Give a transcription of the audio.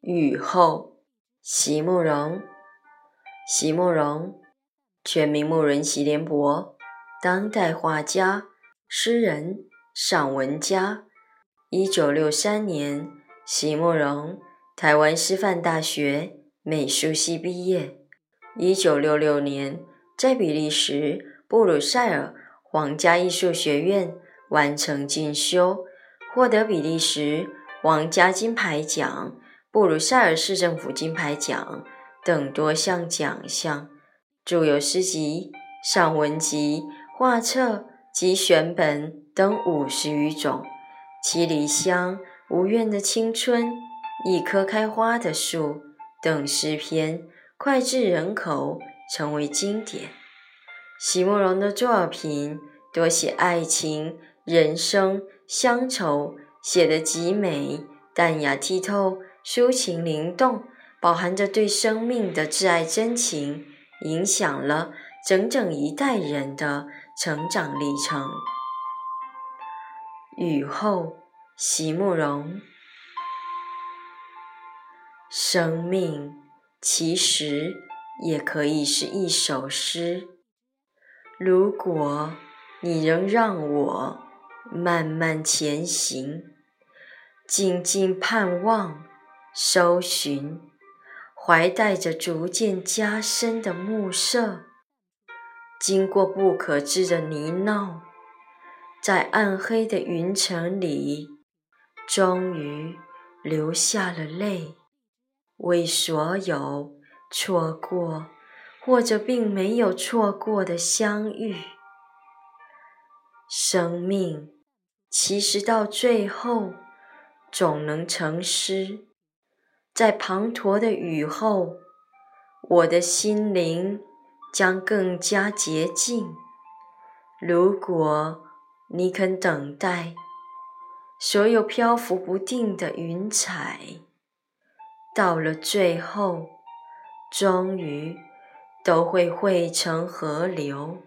雨后席慕容。席慕容全名慕仁席联博，当代画家、诗人、散文家。一九六三年，席慕容台湾师范大学美术系毕业。一九六六年，在比利时布鲁塞尔皇家艺术学院完成进修，获得比利时皇家金牌奖。布鲁塞尔市政府金牌奖等多项奖项，著有诗集、散文集、画册及选本等五十余种，《七里香》《无怨的青春》《一棵开花的树》等诗篇脍炙人口，成为经典。席慕容的作品多写爱情、人生、乡愁，写得极美，淡雅剔透。抒情灵动，饱含着对生命的挚爱真情，影响了整整一代人的成长历程。雨后，席慕容。生命其实也可以是一首诗。如果你仍让我慢慢前行，静静盼望。搜寻，怀带着逐渐加深的暮色，经过不可知的泥淖，在暗黑的云层里，终于流下了泪，为所有错过或者并没有错过的相遇。生命其实到最后，总能成诗。在滂沱的雨后，我的心灵将更加洁净。如果你肯等待，所有漂浮不定的云彩，到了最后，终于都会汇成河流。